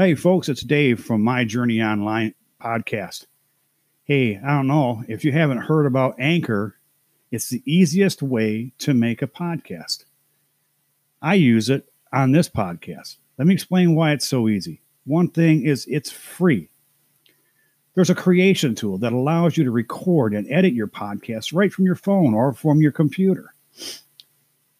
Hey, folks, it's Dave from My Journey Online podcast. Hey, I don't know if you haven't heard about Anchor, it's the easiest way to make a podcast. I use it on this podcast. Let me explain why it's so easy. One thing is it's free. There's a creation tool that allows you to record and edit your podcast right from your phone or from your computer.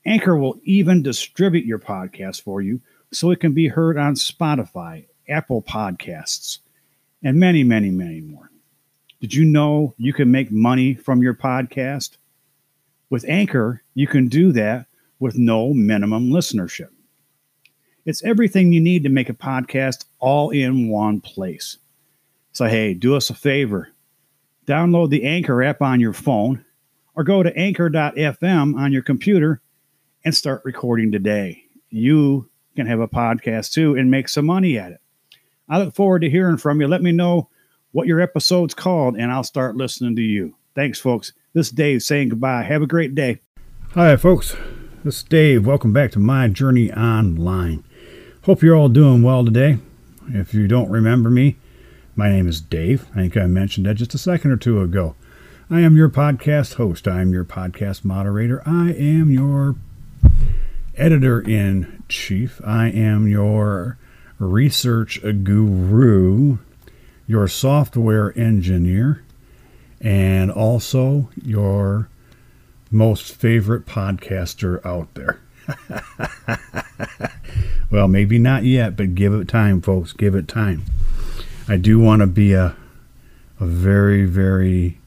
Anchor will even distribute your podcast for you so it can be heard on Spotify, Apple Podcasts, and many, many, many more. Did you know you can make money from your podcast? With Anchor, you can do that with no minimum listenership. It's everything you need to make a podcast all in one place. So, hey, do us a favor download the Anchor app on your phone or go to anchor.fm on your computer and start recording today. You can have a podcast too and make some money at it. I look forward to hearing from you. Let me know what your episode's called and I'll start listening to you. Thanks, folks. This is Dave saying goodbye. Have a great day. Hi, folks. This is Dave. Welcome back to My Journey Online. Hope you're all doing well today. If you don't remember me, my name is Dave. I think I mentioned that just a second or two ago. I am your podcast host. I am your podcast moderator. I am your editor in chief. I am your research guru, your software engineer, and also your most favorite podcaster out there. well, maybe not yet, but give it time, folks. Give it time. I do want to be a, a very, very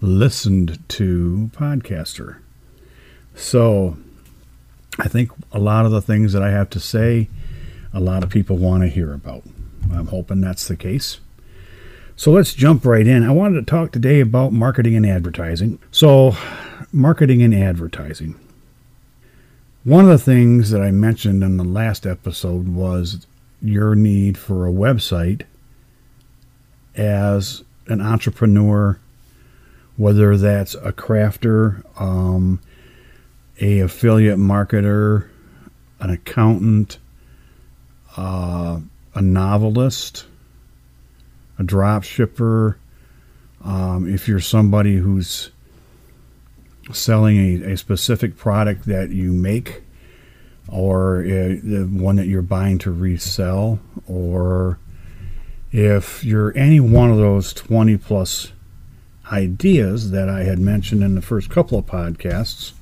listened to podcaster. So I think a lot of the things that I have to say, a lot of people want to hear about. I'm hoping that's the case. So let's jump right in. I wanted to talk today about marketing and advertising. So, marketing and advertising. One of the things that I mentioned in the last episode was your need for a website as an entrepreneur, whether that's a crafter, um, a affiliate marketer, an accountant, uh, a novelist, a drop shipper. Um, if you're somebody who's selling a, a specific product that you make, or uh, the one that you're buying to resell, or if you're any one of those 20 plus ideas that I had mentioned in the first couple of podcasts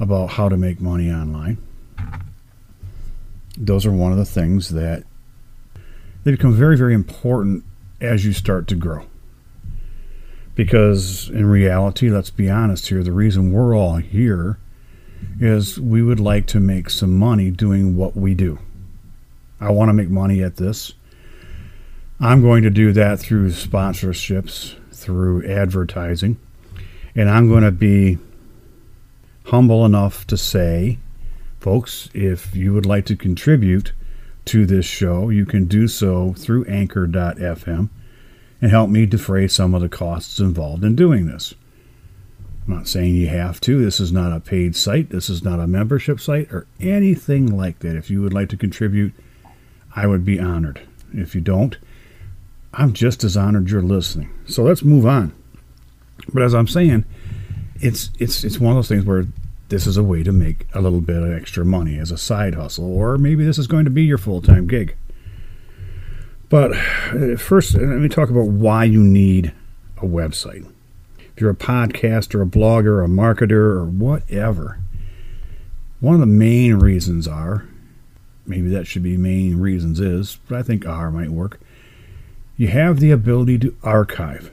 about how to make money online, those are one of the things that they become very, very important as you start to grow. Because in reality, let's be honest here, the reason we're all here is we would like to make some money doing what we do. I want to make money at this. I'm going to do that through sponsorships, through advertising, and I'm going to be humble enough to say, folks, if you would like to contribute to this show, you can do so through anchor.fm and help me defray some of the costs involved in doing this. I'm not saying you have to. This is not a paid site. This is not a membership site or anything like that. If you would like to contribute, I would be honored. If you don't, I'm just as honored you're listening. So let's move on. But as I'm saying, it's it's it's one of those things where this is a way to make a little bit of extra money as a side hustle, or maybe this is going to be your full time gig. But uh, first, let me talk about why you need a website. If you're a podcaster, a blogger, a marketer, or whatever, one of the main reasons are maybe that should be main reasons is, but I think R might work you have the ability to archive.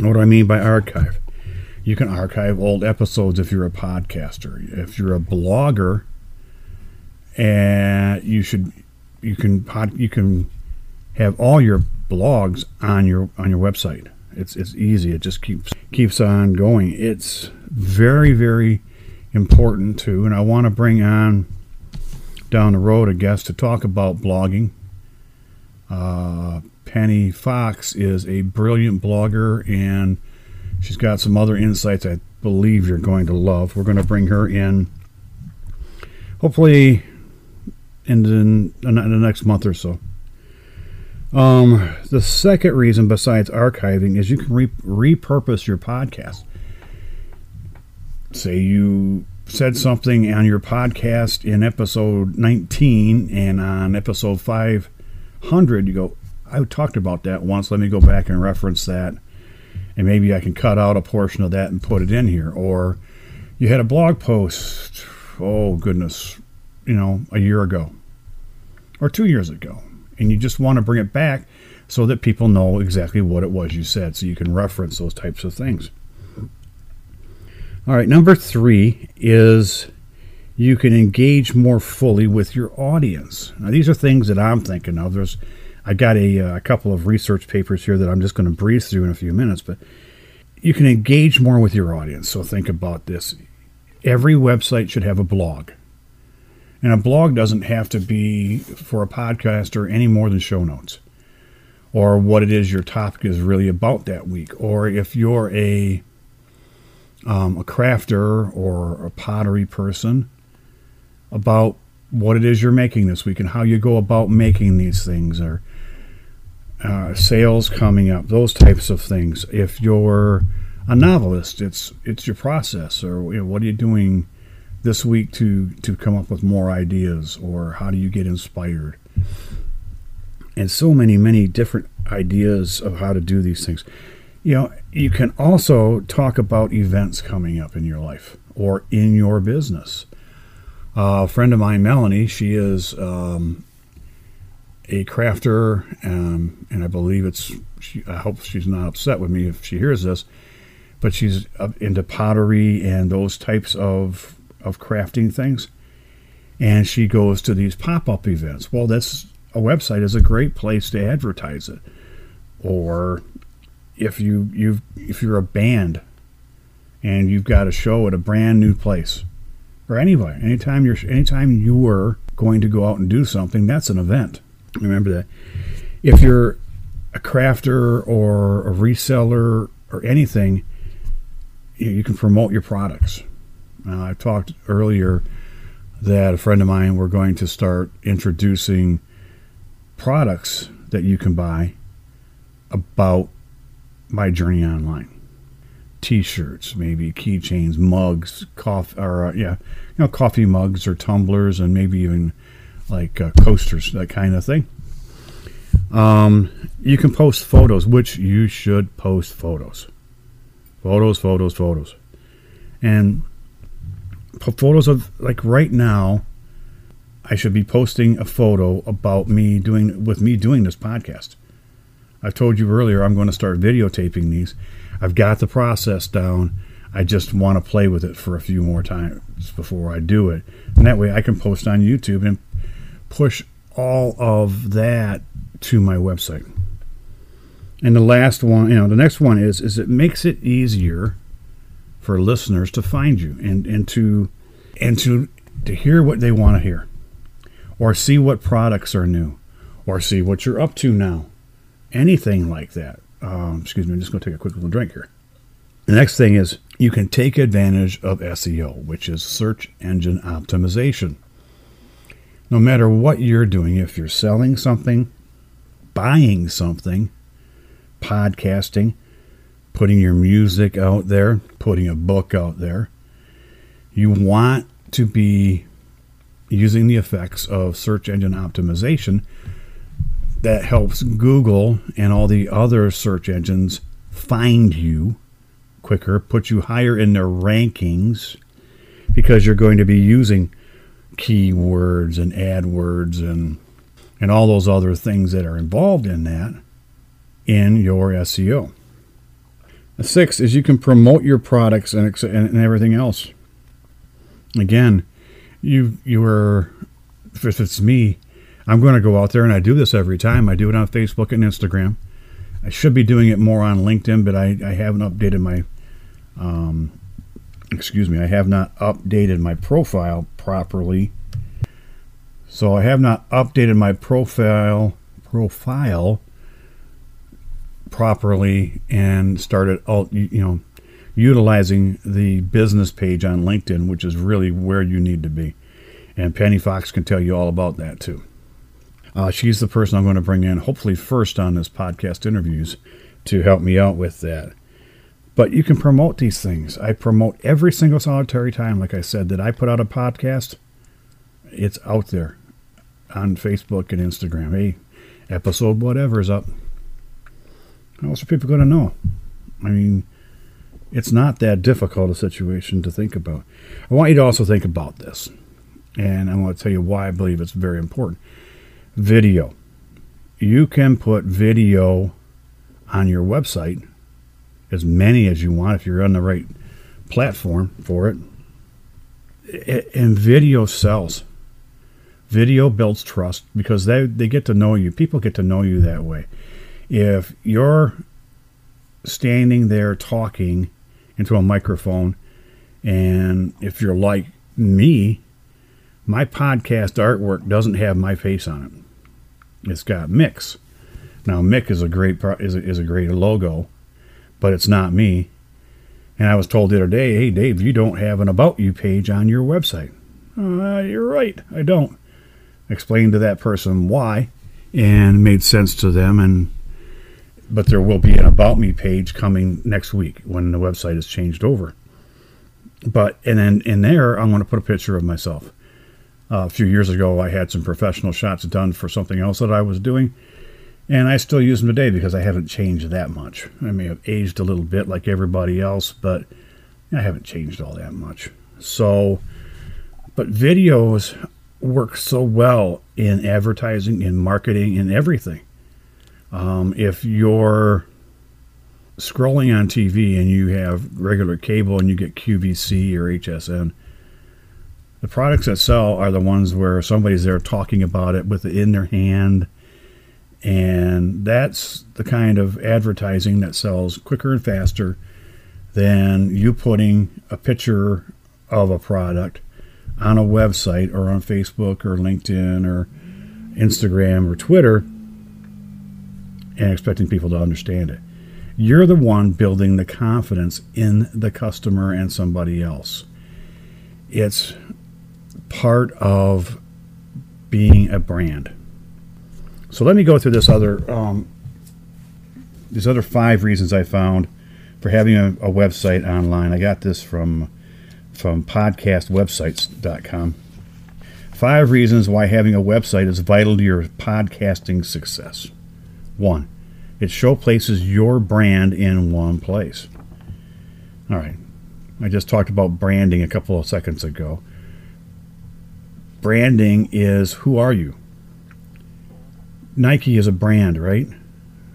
What do I mean by archive? You can archive old episodes if you're a podcaster. If you're a blogger, and you should you can pod, you can have all your blogs on your on your website. It's it's easy. It just keeps keeps on going. It's very very important too, and I want to bring on down the road a guest to talk about blogging. Uh, Penny Fox is a brilliant blogger and she's got some other insights I believe you're going to love. We're going to bring her in hopefully in the, in the next month or so. Um, the second reason, besides archiving, is you can re- repurpose your podcast. Say you said something on your podcast in episode 19, and on episode 500, you go, I talked about that once. Let me go back and reference that. And maybe I can cut out a portion of that and put it in here. Or you had a blog post, oh goodness, you know, a year ago or two years ago and you just want to bring it back so that people know exactly what it was you said so you can reference those types of things. All right, number three is you can engage more fully with your audience. Now, these are things that I'm thinking of. There's, I got a, a couple of research papers here that I'm just going to breeze through in a few minutes, but you can engage more with your audience. So think about this. Every website should have a blog. And a blog doesn't have to be for a podcaster any more than show notes or what it is your topic is really about that week. Or if you're a um, a crafter or a pottery person, about what it is you're making this week and how you go about making these things, or uh, sales coming up, those types of things. If you're a novelist, it's it's your process, or you know, what are you doing this week to to come up with more ideas or how do you get inspired? And so many many different ideas of how to do these things. You know you can also talk about events coming up in your life or in your business. Uh, a friend of mine melanie she is um, a crafter um, and i believe it's she, i hope she's not upset with me if she hears this but she's into pottery and those types of of crafting things. And she goes to these pop up events. Well, that's a website is a great place to advertise it. Or if you you if you're a band and you've got a show at a brand new place, or anyway, anytime you're anytime you are going to go out and do something, that's an event. Remember that. If you're a crafter or a reseller or anything, you can promote your products. Uh, I talked earlier that a friend of mine we're going to start introducing products that you can buy about my journey online. T-shirts, maybe keychains, mugs, coffee, or uh, yeah, you know, coffee mugs or tumblers, and maybe even like uh, coasters, that kind of thing. Um, you can post photos, which you should post photos, photos, photos, photos, and photos of like right now I should be posting a photo about me doing with me doing this podcast. I told you earlier I'm going to start videotaping these. I've got the process down. I just want to play with it for a few more times before I do it. And that way I can post on YouTube and push all of that to my website. And the last one, you know, the next one is is it makes it easier for listeners to find you and, and to and to to hear what they want to hear or see what products are new or see what you're up to now. Anything like that. Um, excuse me i'm just going to take a quick little drink here. The next thing is you can take advantage of seo which is search engine optimization no matter what you're doing if you're selling something buying something podcasting putting your music out there, putting a book out there. You want to be using the effects of search engine optimization that helps Google and all the other search engines find you quicker, put you higher in their rankings because you're going to be using keywords and AdWords and and all those other things that are involved in that in your SEO. The sixth is you can promote your products and, and everything else. Again, you you are if it's me, I'm going to go out there and I do this every time. I do it on Facebook and Instagram. I should be doing it more on LinkedIn, but I, I haven't updated my um, excuse me, I have not updated my profile properly. So I have not updated my profile profile properly and started you know utilizing the business page on LinkedIn, which is really where you need to be. And Penny Fox can tell you all about that too. Uh, she's the person I'm going to bring in, hopefully, first on this podcast interviews to help me out with that. But you can promote these things. I promote every single solitary time, like I said, that I put out a podcast. It's out there on Facebook and Instagram. Hey, episode whatever is up. How else are people going to know? I mean, it's not that difficult a situation to think about. I want you to also think about this, and I want to tell you why I believe it's very important. Video. You can put video on your website as many as you want if you're on the right platform for it. And video sells. Video builds trust because they, they get to know you. People get to know you that way. If you're standing there talking into a microphone, and if you're like me, my podcast artwork doesn't have my face on it. It's got Mick's. Now Mick is a great is a, is a great logo, but it's not me. And I was told the other day, hey, Dave, you don't have an About You page on your website. Uh, you're right, I don't. Explained to that person why, and made sense to them. And but there will be an About Me page coming next week when the website is changed over. But and then in there, I'm going to put a picture of myself. Uh, a few years ago, I had some professional shots done for something else that I was doing and I still use them today because I haven't changed that much. I may have aged a little bit like everybody else, but I haven't changed all that much. So, but videos work so well in advertising, in marketing, in everything. Um, if you're scrolling on TV and you have regular cable and you get QVC or HSN, the products that sell are the ones where somebody's there talking about it with it in their hand and that's the kind of advertising that sells quicker and faster than you putting a picture of a product on a website or on Facebook or LinkedIn or Instagram or Twitter and expecting people to understand it. You're the one building the confidence in the customer and somebody else. It's part of being a brand. So let me go through this other um, these other five reasons I found for having a, a website online. I got this from from podcastwebsites.com. Five reasons why having a website is vital to your podcasting success. One, it showcases your brand in one place. All right. I just talked about branding a couple of seconds ago. Branding is who are you? Nike is a brand, right?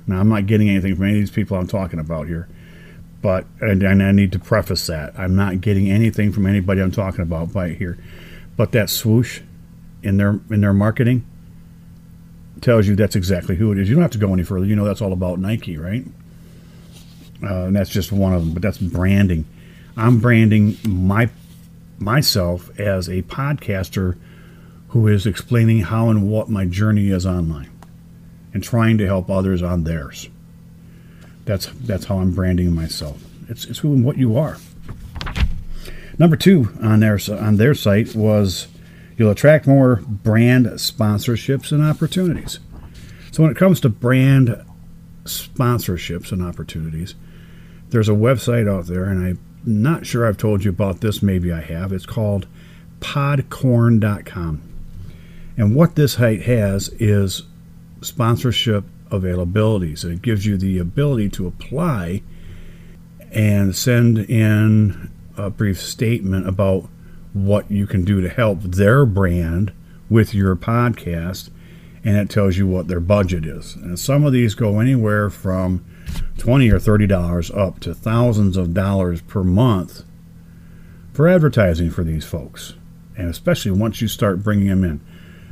Now, I'm not getting anything from any of these people I'm talking about here, but and, and I need to preface that I'm not getting anything from anybody I'm talking about by here. But that swoosh in their in their marketing tells you that's exactly who it is. You don't have to go any further. You know that's all about Nike, right? Uh, and that's just one of them. But that's branding. I'm branding my myself as a podcaster who is explaining how and what my journey is online and trying to help others on theirs. That's that's how I'm branding myself. It's it's who and what you are. Number two on their on their site was you'll attract more brand sponsorships and opportunities. So when it comes to brand sponsorships and opportunities, there's a website out there, and I'm not sure I've told you about this. Maybe I have. It's called Podcorn.com, and what this site has is sponsorship availabilities. It gives you the ability to apply and send in a brief statement about what you can do to help their brand with your podcast, and it tells you what their budget is. And some of these go anywhere from twenty or thirty dollars up to thousands of dollars per month for advertising for these folks, and especially once you start bringing them in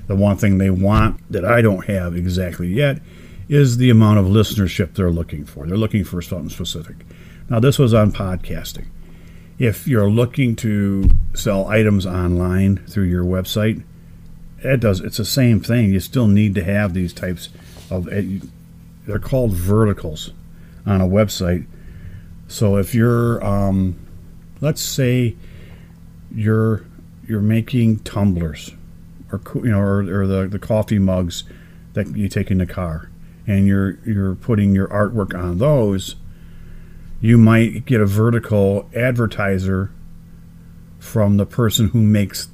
the one thing they want that I don't have exactly yet is the amount of listenership they're looking for. They're looking for something specific. Now, this was on podcasting. If you're looking to sell items online through your website, it does. It's the same thing. You still need to have these types of. Eh, they're called verticals on a website. So if you're, um, let's say, you're you're making tumblers or you know, or, or the the coffee mugs that you take in the car and you're you're putting your artwork on those, you might get a vertical advertiser from the person who makes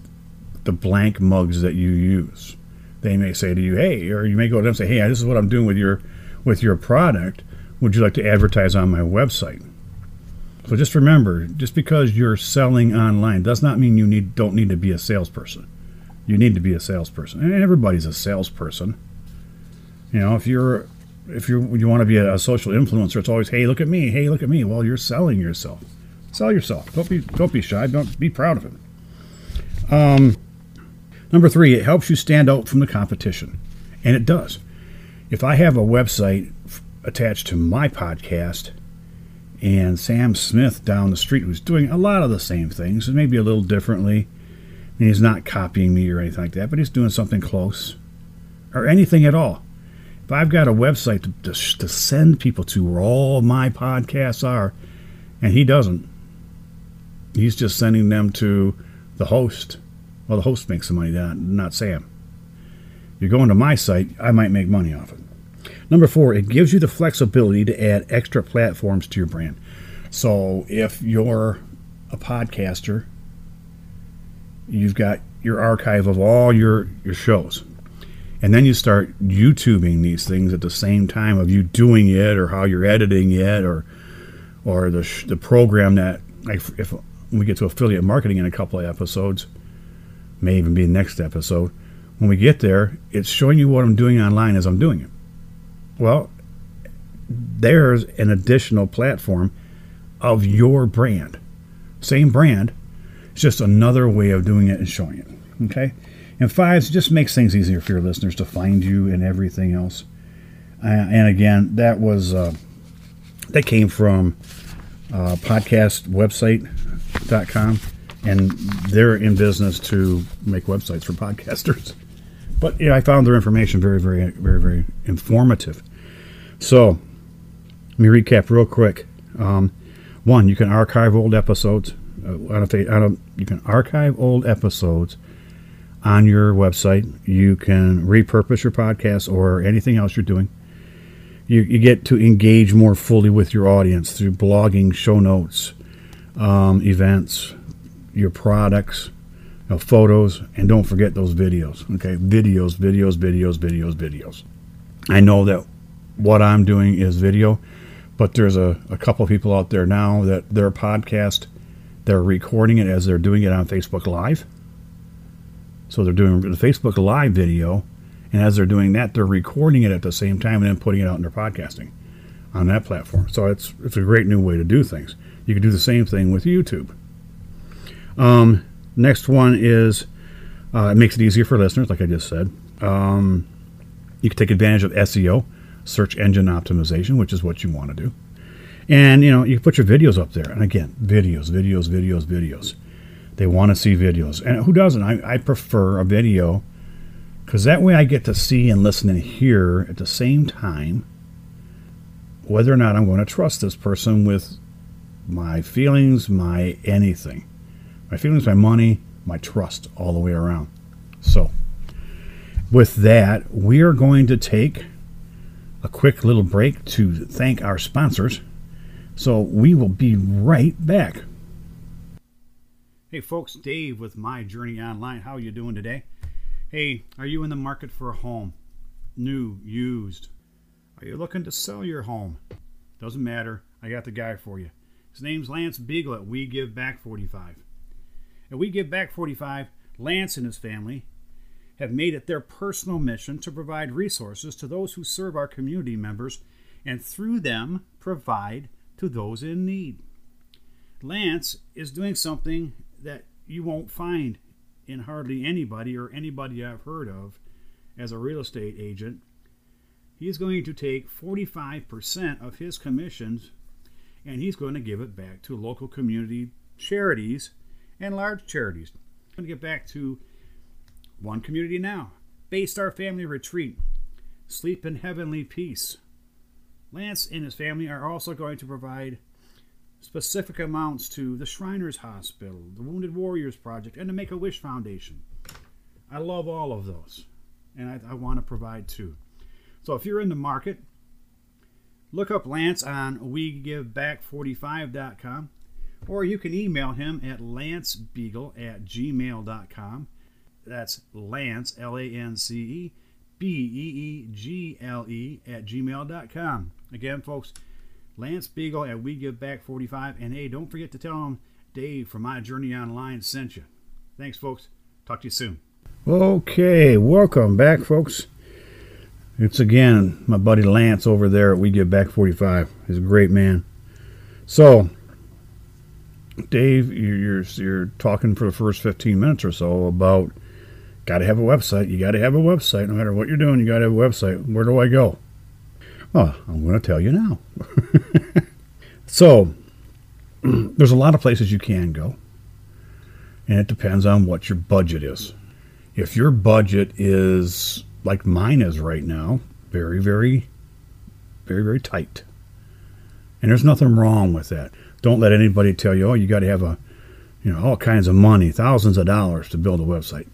the blank mugs that you use. They may say to you, "Hey," or you may go to them and say, "Hey, this is what I'm doing with your with your product. Would you like to advertise on my website?" So just remember, just because you're selling online does not mean you need don't need to be a salesperson. You need to be a salesperson, and everybody's a salesperson. You know, if you're if you you want to be a, social influencer, it's always, "Hey, look at me! Hey, look at me!" Well, you're selling yourself. Sell yourself. Don't be don't be shy. Don't be proud of it. Um, number three, it helps you stand out from the competition, and it does. If I have a website attached to my podcast and Sam Smith down the street who's doing a lot of the same things, maybe a little differently. And he's not copying me or anything like that, but he's doing something close or anything at all. If I've got a website to, to, to send people to where all my podcasts are, and he doesn't, he's just sending them to the host. Well, the host makes the money, not, not Sam. You're going to my site, I might make money off it. Number four, it gives you the flexibility to add extra platforms to your brand. So if you're a podcaster, you've got your archive of all your, your shows. And then you start YouTubing these things at the same time of you doing it or how you're editing it or or the, sh- the program that like if we get to affiliate marketing in a couple of episodes, may even be the next episode. When we get there, it's showing you what I'm doing online as I'm doing it. Well, there's an additional platform of your brand. Same brand, it's just another way of doing it and showing it. Okay? And five just makes things easier for your listeners to find you and everything else. Uh, and again, that was uh, that came from uh, podcastwebsite.com, and they're in business to make websites for podcasters. But yeah, I found their information very, very, very, very informative. So let me recap real quick. Um, one, you can archive old episodes. Uh. You can archive old episodes on your website. You can repurpose your podcast or anything else you're doing. You, you get to engage more fully with your audience through blogging, show notes, um, events, your products, know, photos, and don't forget those videos. Okay, videos, videos, videos, videos, videos. I know that what I'm doing is video, but there's a, a couple people out there now that their podcast, they're recording it as they're doing it on Facebook Live. So they're doing the Facebook Live video, and as they're doing that, they're recording it at the same time and then putting it out in their podcasting on that platform. So it's it's a great new way to do things. You can do the same thing with YouTube. Um, Next one is uh, it makes it easier for listeners, like I just said. Um, you can take advantage of SEO, search engine optimization, which is what you want to do. And you know, you put your videos up there. And again, videos, videos, videos, videos. They want to see videos. And who doesn't? I, I prefer a video because that way I get to see and listen and hear at the same time whether or not I'm going to trust this person with my feelings, my anything my feelings, my money, my trust all the way around. So, with that, we are going to take a quick little break to thank our sponsors. So, we will be right back. Hey folks, Dave with My Journey Online. How are you doing today? Hey, are you in the market for a home? New, used? Are you looking to sell your home? Doesn't matter. I got the guy for you. His name's Lance Beegle at We Give Back 45. And We Give Back 45, Lance and his family have made it their personal mission to provide resources to those who serve our community members and through them provide to those in need. Lance is doing something that you won't find in hardly anybody or anybody I've heard of as a real estate agent. He's going to take 45% of his commissions and he's going to give it back to local community charities and large charities. I'm going to get back to one community now. Baystar Family Retreat. Sleep in Heavenly Peace. Lance and his family are also going to provide specific amounts to the Shriners Hospital, the Wounded Warriors Project, and the Make a Wish Foundation. I love all of those, and I, I want to provide too. So if you're in the market, look up Lance on WeGiveBack45.com or you can email him at lancebeegle at gmail.com. That's Lance, L A N C E B E E G L E, at gmail.com. Again, folks, Lance Beegle at We Give Back 45. And hey, don't forget to tell him Dave from My Journey Online sent you. Thanks, folks. Talk to you soon. Okay, welcome back, folks. It's again my buddy Lance over there at We Give Back 45. He's a great man. So, Dave, you're, you're talking for the first 15 minutes or so about got to have a website. You got to have a website. No matter what you're doing, you got to have a website. Where do I go? Well, I'm going to tell you now. so, there's a lot of places you can go, and it depends on what your budget is. If your budget is like mine is right now, very, very, very, very tight, and there's nothing wrong with that. Don't let anybody tell you, oh, you got to have a, you know, all kinds of money, thousands of dollars to build a website.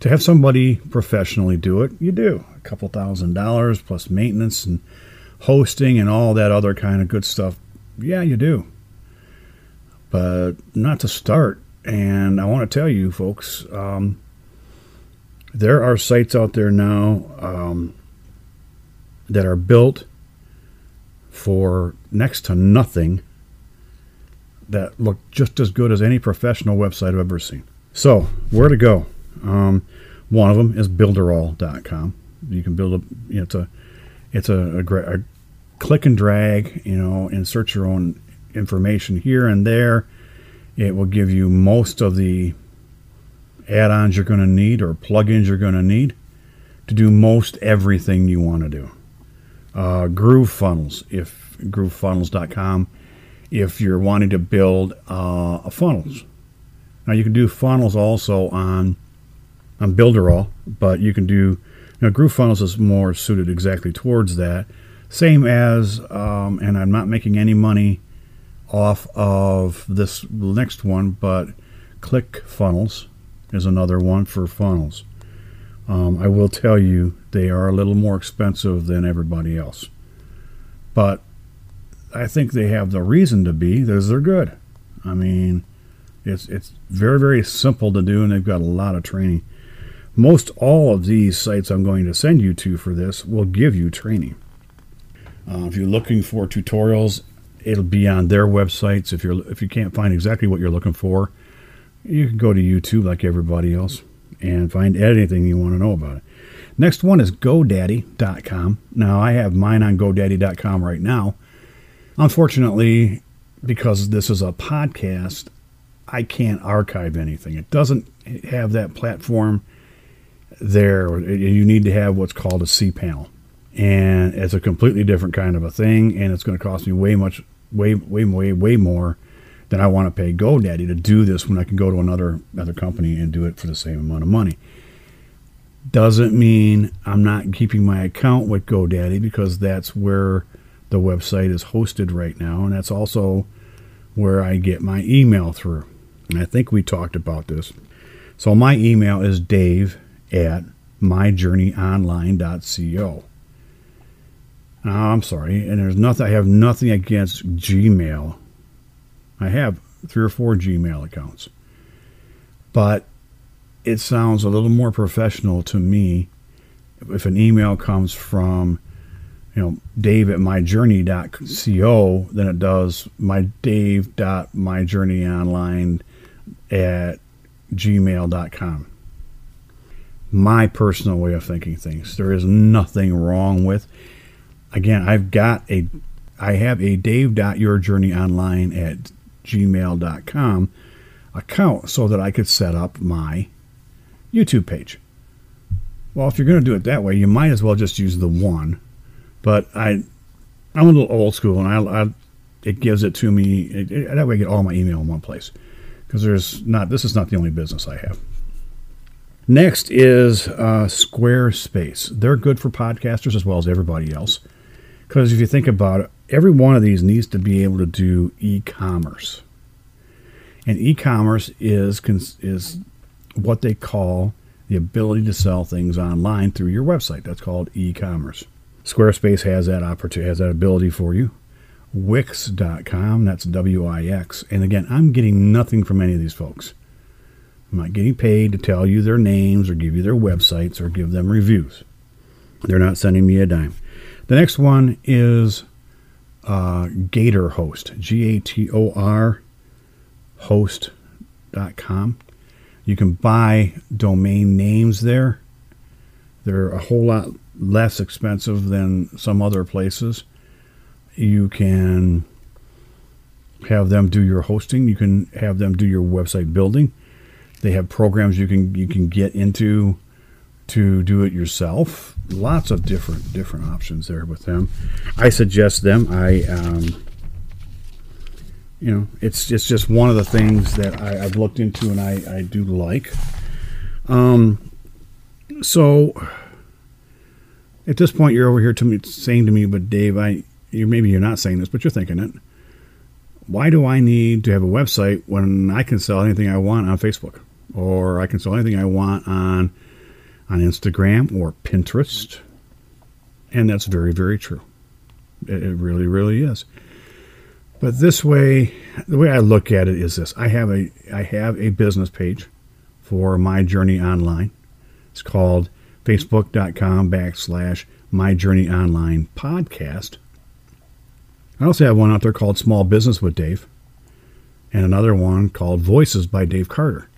To have somebody professionally do it, you do couple thousand dollars plus maintenance and hosting and all that other kind of good stuff. Yeah, you do. But not to start. And I want to tell you, folks, um, there are sites out there now um, that are built for next to nothing that look just as good as any professional website I've ever seen. So, where to go? Um, one of them is builderall.com. You can build a, you know, it's a, it's a, a, a click and drag, you know, insert your own information here and there. It will give you most of the add-ons you're going to need or plugins you're going to need to do most everything you want to do. Uh, GrooveFunnels, if groovefunnels.com if you're wanting to build uh, a funnels. Now you can do funnels also on on Builderall, but you can do know GrooveFunnels is more suited exactly towards that. Same as, um, and I'm not making any money off of this next one, but ClickFunnels is another one for funnels. Um, I will tell you they are a little more expensive than everybody else, but I think they have the reason to be because they're good. I mean, it's it's very very simple to do, and they've got a lot of training. Most all of these sites I'm going to send you to for this will give you training. Uh, if you're looking for tutorials, it'll be on their websites. If you're if you can't find exactly what you're looking for, you can go to YouTube like everybody else and find anything you want to know about it. Next one is GoDaddy.com. Now I have mine on GoDaddy.com right now Unfortunately, because this is a podcast, I can't archive anything. It doesn't have that platform there. You need to have what's called a cPanel. And it's a completely different kind of a thing, and it's going to cost me way much, way, way, way, way more than I want to pay GoDaddy to do this when I can go to another other company and do it for the same amount of money. Doesn't mean I'm not keeping my account with GoDaddy because that's where the website is hosted right now, and that's also where I get my email through. And I think we talked about this. So my email is dave at myjourneyonline.co. Now, I'm sorry, and there's nothing, I have nothing against Gmail. I have three or four Gmail accounts. But it sounds a little more professional to me if an email comes from you know, dave at myjourney.co than it does my dave.myjourneyonline at gmail.com. My personal way of thinking things. There is nothing wrong with. Again, I've got a, I have a dave.yourjourneyonline at gmail.com account so that I could set up my YouTube page. Well, if you're going to do it that way, you might as well just use the one but I, I'm a little old school, and I, I it gives it to me. It, it, that way, I get all my email in one place because there's not. This is not the only business I have. Next is uh, Squarespace. They're good for podcasters as well as everybody else. Because if you think about it, every one of these needs to be able to do e-commerce, and e-commerce is is what they call the ability to sell things online through your website. That's called e-commerce. Squarespace has that opportunity, has that ability for you. Wix.com, that's W-I-X. And again, I'm getting nothing from any of these folks. I'm not getting paid to tell you their names or give you their websites or give them reviews. They're not sending me a dime. The next one is uh, Gator Host, G A T O R host.com. You can buy domain names there. They're a whole lot less expensive than some other places. You can have them do your hosting. You can have them do your website building. They have programs you can you can get into to do it yourself. Lots of different different options there with them. I suggest them. I um, you know, it's it's just one of the things that I, have looked into and I, I do like. Um, so at this point, you're over here to me saying to me, but Dave, I you maybe you're not saying this, but you're thinking it. Why do I need to have a website when I can sell anything I want on Facebook, or I can sell anything I want on on Instagram or Pinterest? And that's very very true. It, it really really is. But this way, the way I look at it is this: I have a I have a business page for my journey online. It's called facebook.com backslash my journey online podcast. I also have one out there called Small Business with Dave, and another one called Voices by Dave Carter.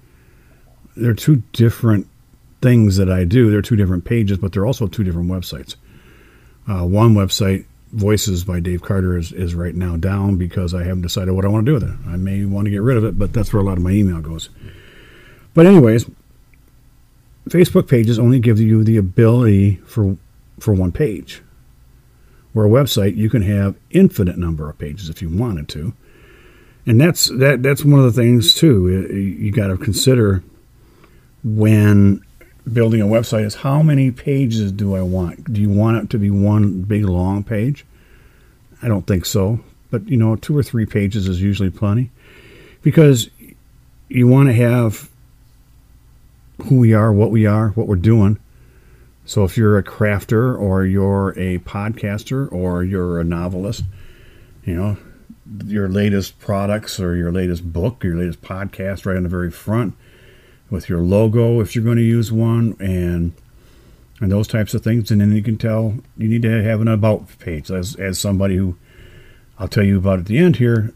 They're two different things that I do. They're two different pages, but they're also two different websites. Uh, one website Voices by Dave Carter is, is right now down because I haven't decided what I want to do with it. I may want to get rid of it, but that's where a lot of my email goes. But anyways, Facebook pages only give you the ability for for one page. Where a website you can have infinite number of pages if you wanted to. And that's that that's one of the things too. You got to consider when building a website is how many pages do I want? Do you want it to be one big long page? I don't think so. But, you know, two or three pages is usually plenty because you want to have who we are, what we are, what we're doing. So if you're a crafter or you're a podcaster or you're a novelist, you know, your latest products or your latest book, your latest podcast right on the very front with your logo if you're going to use one and and those types of things. And then you can tell you need to have an about page. As as somebody who I'll tell you about at the end here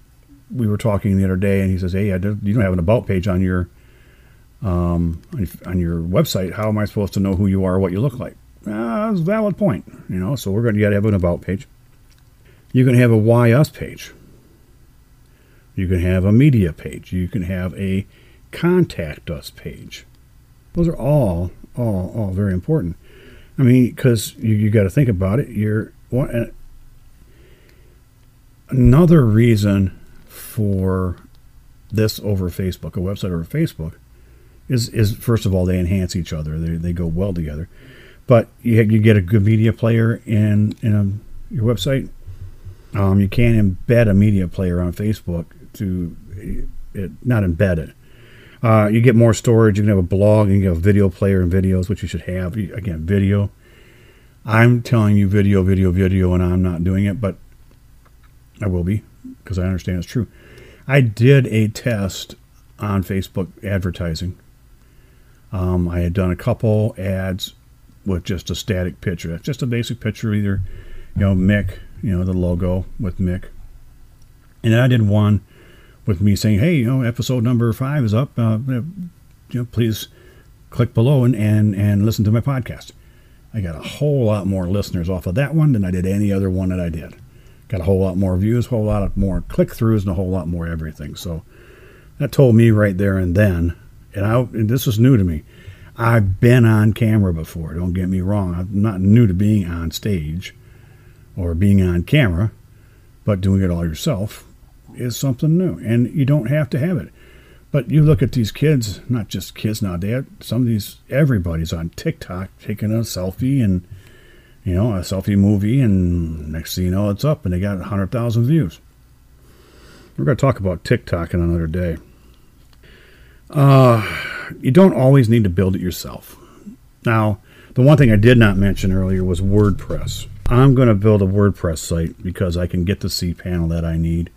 we were talking the other day and he says hey do, you don't have an about page on your um, on your website. How am I supposed to know who you are what you look like? Uh, that's a valid point you know so we're going to got to have an about page. You can have a why us page. You can have a media page. You can have a contact us page. Those are all, all, all very important. I mean, because you, you got to think about it. You're uh, another reason for this over Facebook, a website over Facebook, is is first of all they enhance each other. They they go well together. But you you get a good media player in in a, your website. Um, you can't embed a media player on Facebook to it, not embed it, uh, you get more storage. You can have a blog. You can have a video player and videos, which you should have. Again, video. I'm telling you video, video, video, and I'm not doing it, but I will be because I understand it's true. I did a test on Facebook advertising. Um, I had done a couple ads with just a static picture, just a basic picture, either you know Mick, you know the logo with Mick, and then I did one with me saying, "Hey, you know, episode number five is up. Uh, you know, please click below and, and and listen to my podcast." I got a whole lot more listeners off of that one than I did any other one that I did. Got a whole lot more views, a whole lot more click throughs, and a whole lot more everything. So that told me right there and then, and I and this was new to me. I've been on camera before. Don't get me wrong. I'm not new to being on stage or being on camera, but doing it all yourself is something new, and you don't have to have it. But you look at these kids, not just kids now, they have Some of these, everybody's on TikTok taking a selfie and you know a selfie movie, and next thing you know, it's up and they got hundred thousand views. We're going to talk about TikTok in another day. Uh, you don't always need to build it yourself. Now, the one thing I did not mention earlier was WordPress. I'm going to build a WordPress site because I can get the cPanel that I need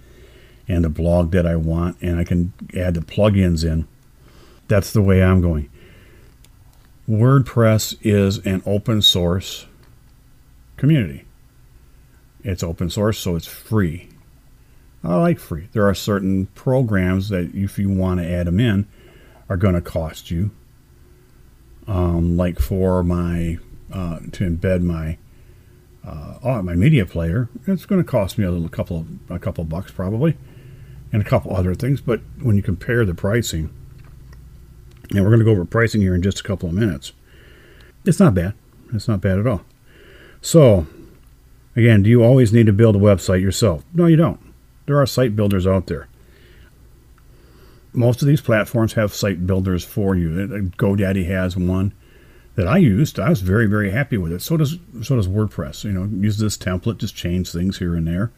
and the blog that I want, and I can add the plugins in. That's the way I'm going. WordPress is an open source community. It's open source, so it's free. I like free. There are certain programs that, if you want to add them in, are going to cost you. Um, like for my uh, to embed my uh, my media player, it's going to cost me a little couple a couple bucks probably, and a couple other things. But when you compare the pricing, and we're going to go over pricing here in just a couple of minutes, it's not bad. It's not bad at all. So, again, do you always need to build a website yourself? No, you don't. There are site builders out there. Most of these platforms have site builders for you. Uh, uh, GoDaddy has one that I used. I was very, very happy with it. So does so does WordPress. You know, use this template, just change things here and there.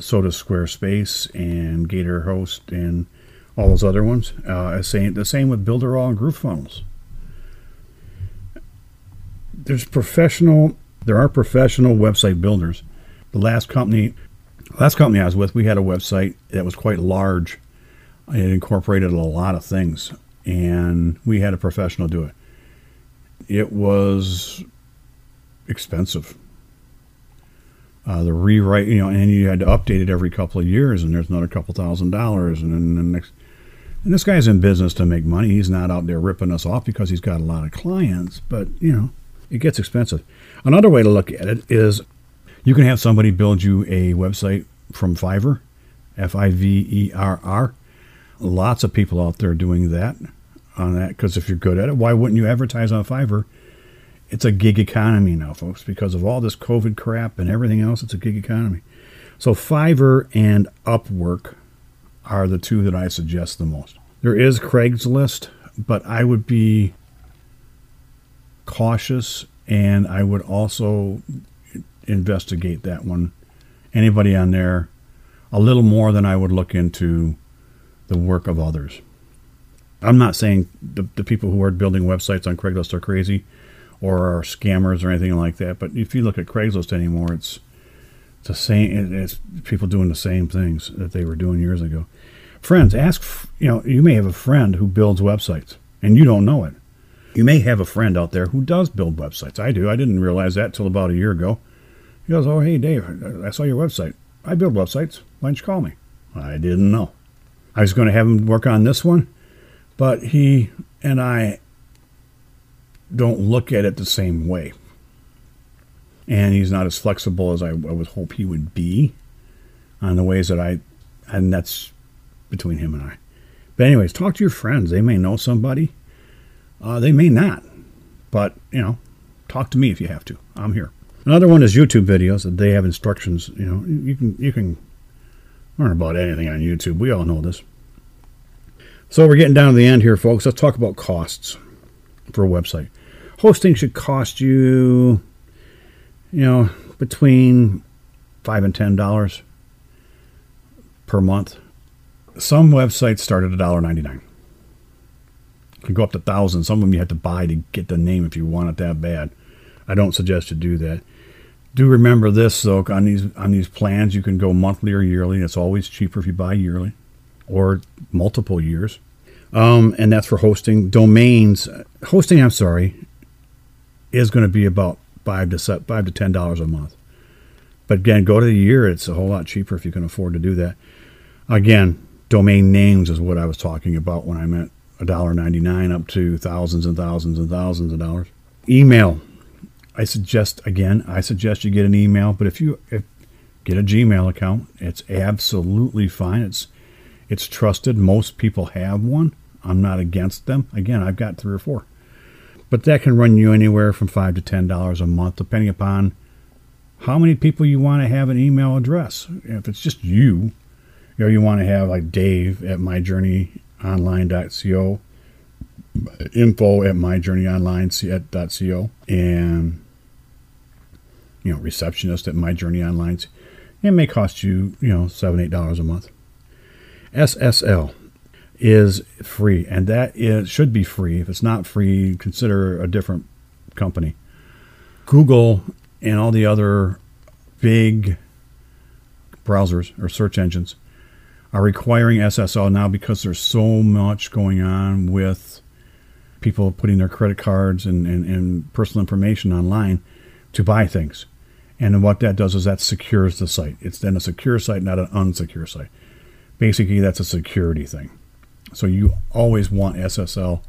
So does Squarespace and GatorHost and all those other ones. Uh, same, the same with Builderall and GrooveFunnels. There's professional. There are professional website builders. The last company, last company I was with, we had a website that was quite large it incorporated a lot of things, and we had a professional do it. It was expensive. Uh, the rewrite, you know, and you had to update it every couple of years, and there's another couple thousand dollars, and then the next. And this guy's in business to make money. He's not out there ripping us off because he's got a lot of clients, but you know, it gets expensive. Another way to look at it is you can have somebody build you a website from Fiverr, F I V E R R, Lots of people out there doing that on that because if you're good at it, why wouldn't you advertise on Fiverr? It's a gig economy now, folks, because of all this COVID crap and everything else. It's a gig economy. So Fiverr and Upwork are the two that I suggest the most. There is Craigslist, but I would be cautious and I would also investigate that one. Anybody on there a little more than I would look into the work of others. I'm not saying the, the people who are building websites on Craigslist are crazy or are scammers or anything like that. But if you look at Craigslist anymore, it's it's the same. It's people doing the same things that they were doing years ago. Friends, ask. You know, you may have a friend who builds websites, and you don't know it. You may have a friend out there who does build websites. I do. I didn't realize that till about a year ago. He goes, "Oh, hey, Dave, I saw your website. I build websites. Why don't you call me?" I didn't know. I was going to have him work on this one, but he and I don't look at it the same way. And he's not as flexible as I, I would hope he would be on the ways that I, and that's between him and I. But, anyways, talk to your friends. They may know somebody, uh, they may not. But, you know, talk to me if you have to. I'm here. Another one is YouTube videos. That they have instructions. You know, you can you can learn about anything on YouTube. We all know this. So we're getting down to the end here, folks. Let's talk about costs for a website. Hosting should cost you, you know, between five and ten dollars per month. Some websites start at $1.99. Can go up to thousands. Some of them you have to buy to get the name if you want it that bad. I don't suggest you do that. Do remember this though, on these on these plans you can go monthly or yearly. It's always cheaper if you buy yearly or multiple years. Um, and that's for hosting domains. Hosting, I'm sorry, is going to be about five to five to ten dollars a month. But again, go to the year; it's a whole lot cheaper if you can afford to do that. Again, domain names is what I was talking about when I meant $1.99 up to thousands and thousands and thousands of dollars. Email. I suggest again, I suggest you get an email, but if you if, get a Gmail account, it's absolutely fine. It's it's trusted. Most people have one. I'm not against them. Again, I've got three or four. But that can run you anywhere from five to ten dollars a month, depending upon how many people you want to have an email address. If it's just you, you know, you want to have like Dave at myjourneyonline.co, info at myjourneyonline.co, and you know, receptionist at myjourneyonline. It may cost you, you know, seven, eight dollars a month. SSL is free, and that is, should be free. If it's not free, consider a different company. Google and all the other big browsers or search engines are requiring SSL now because there's so much going on with people putting their credit cards and, and, and personal information online to buy things. And what that does is that secures the site. It's then a secure site, not an unsecure site. Basically, that's a security thing. So you always want SSL.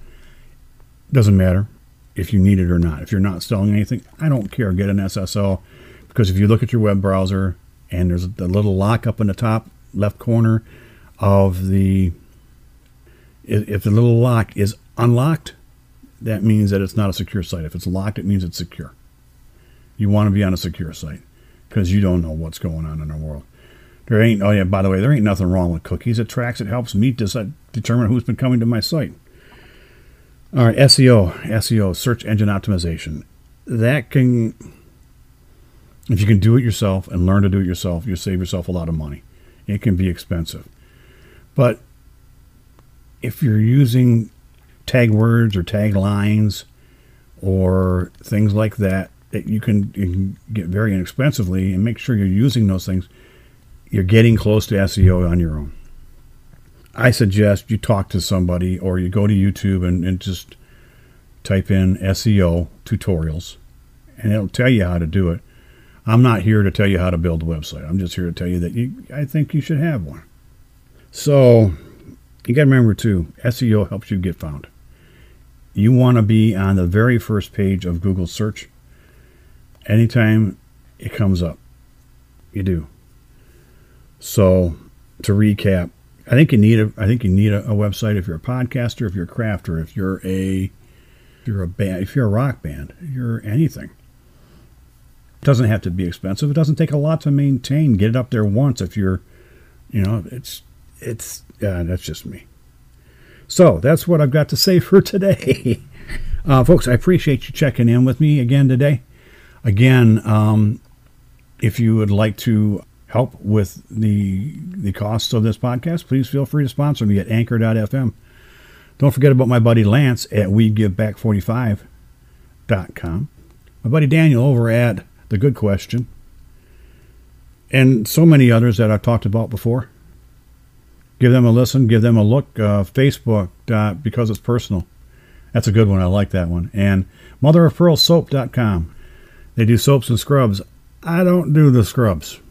Doesn't matter if you need it or not. If you're not selling anything, I don't care. Get an SSL because if you look at your web browser and there's a little lock up in the top left corner of the if the little lock is unlocked, that means that it's not a secure site. If it's locked, it means it's secure. You want to be on a secure site because you don't know what's going on in the world. There ain't, oh yeah, by the way, there ain't nothing wrong with cookies. It tracks, it helps me decide, determine who's been coming to my site. All right, SEO, SEO, search engine optimization. That can, if you can do it yourself and learn to do it yourself, you save yourself a lot of money. It can be expensive. But if you're using tag words or tag lines or things like that, that you can, you can get very inexpensively and make sure you're using those things, you're getting close to SEO on your own. I suggest you talk to somebody or you go to YouTube and, and just type in SEO tutorials and it'll tell you how to do it. I'm not here to tell you how to build a website. I'm just here to tell you that you I think you should have one. So you got to remember too, SEO helps you get found. You want to be on the very first page of Google search anytime it comes up. You do. So to recap, I think you need a I think you need a, a, website if you're a podcaster, if you're a crafter, if you're a if you're a band, if you're a rock band, you're anything. It doesn't have to be expensive. It doesn't take a lot to maintain. Get it up there once if you're, you know, it's it's uh, that's just me. So that's what I've got to say for today, uh, folks. I appreciate you checking in with me again today. Again, um, if you would like to help with the the costs of this podcast, please feel free to sponsor me at anchor.fm. Don't forget about my buddy Lance at wegiveback45.com. My buddy Daniel over at The Good Question. And so many others that I've talked about before. Give them a listen, give them a look. Uh, Facebook, uh, because it's personal. That's a good one. I like that one. And motherofpearlsoap.com. They do soaps and scrubs. I don't do the scrubs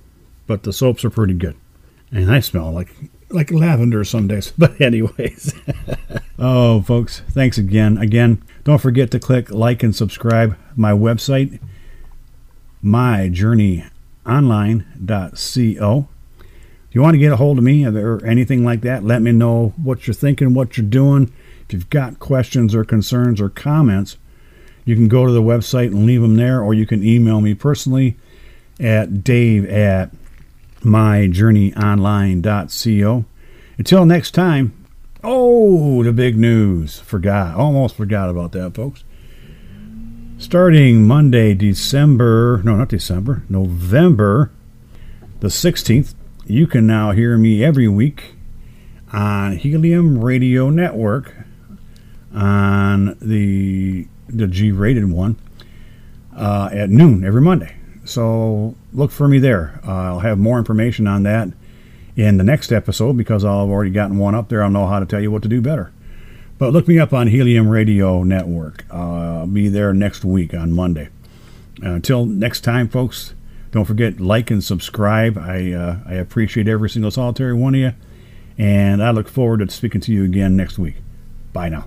but the soaps are pretty good. And I smell like like lavender some days. But anyways. oh, folks, thanks again. Again, don't forget to click like and subscribe my website myjourneyonline.co. If you want to get a hold of me or anything like that, let me know what you're thinking, what you're doing. If you've got questions or concerns or comments, you can go to the website and leave them there, or you can email me personally at dave at myjourneyonline.co. Until next time, oh, the big news. Forgot. Almost forgot about that, folks. Starting Monday, December, no, not December, November the 16th, you can now hear me every week on Helium Radio Network on the the G rated one uh, at noon every Monday. So look for me there. Uh, I'll have more information on that in the next episode because I've already gotten one up there. I'll know how to tell you what to do better. But look me up on Helium Radio Network. Uh, I'll be there next week on Monday. Uh, until next time, folks, don't forget like and subscribe. I uh, I appreciate every single solitary one of you, and I look forward to speaking to you again next week. Bye now.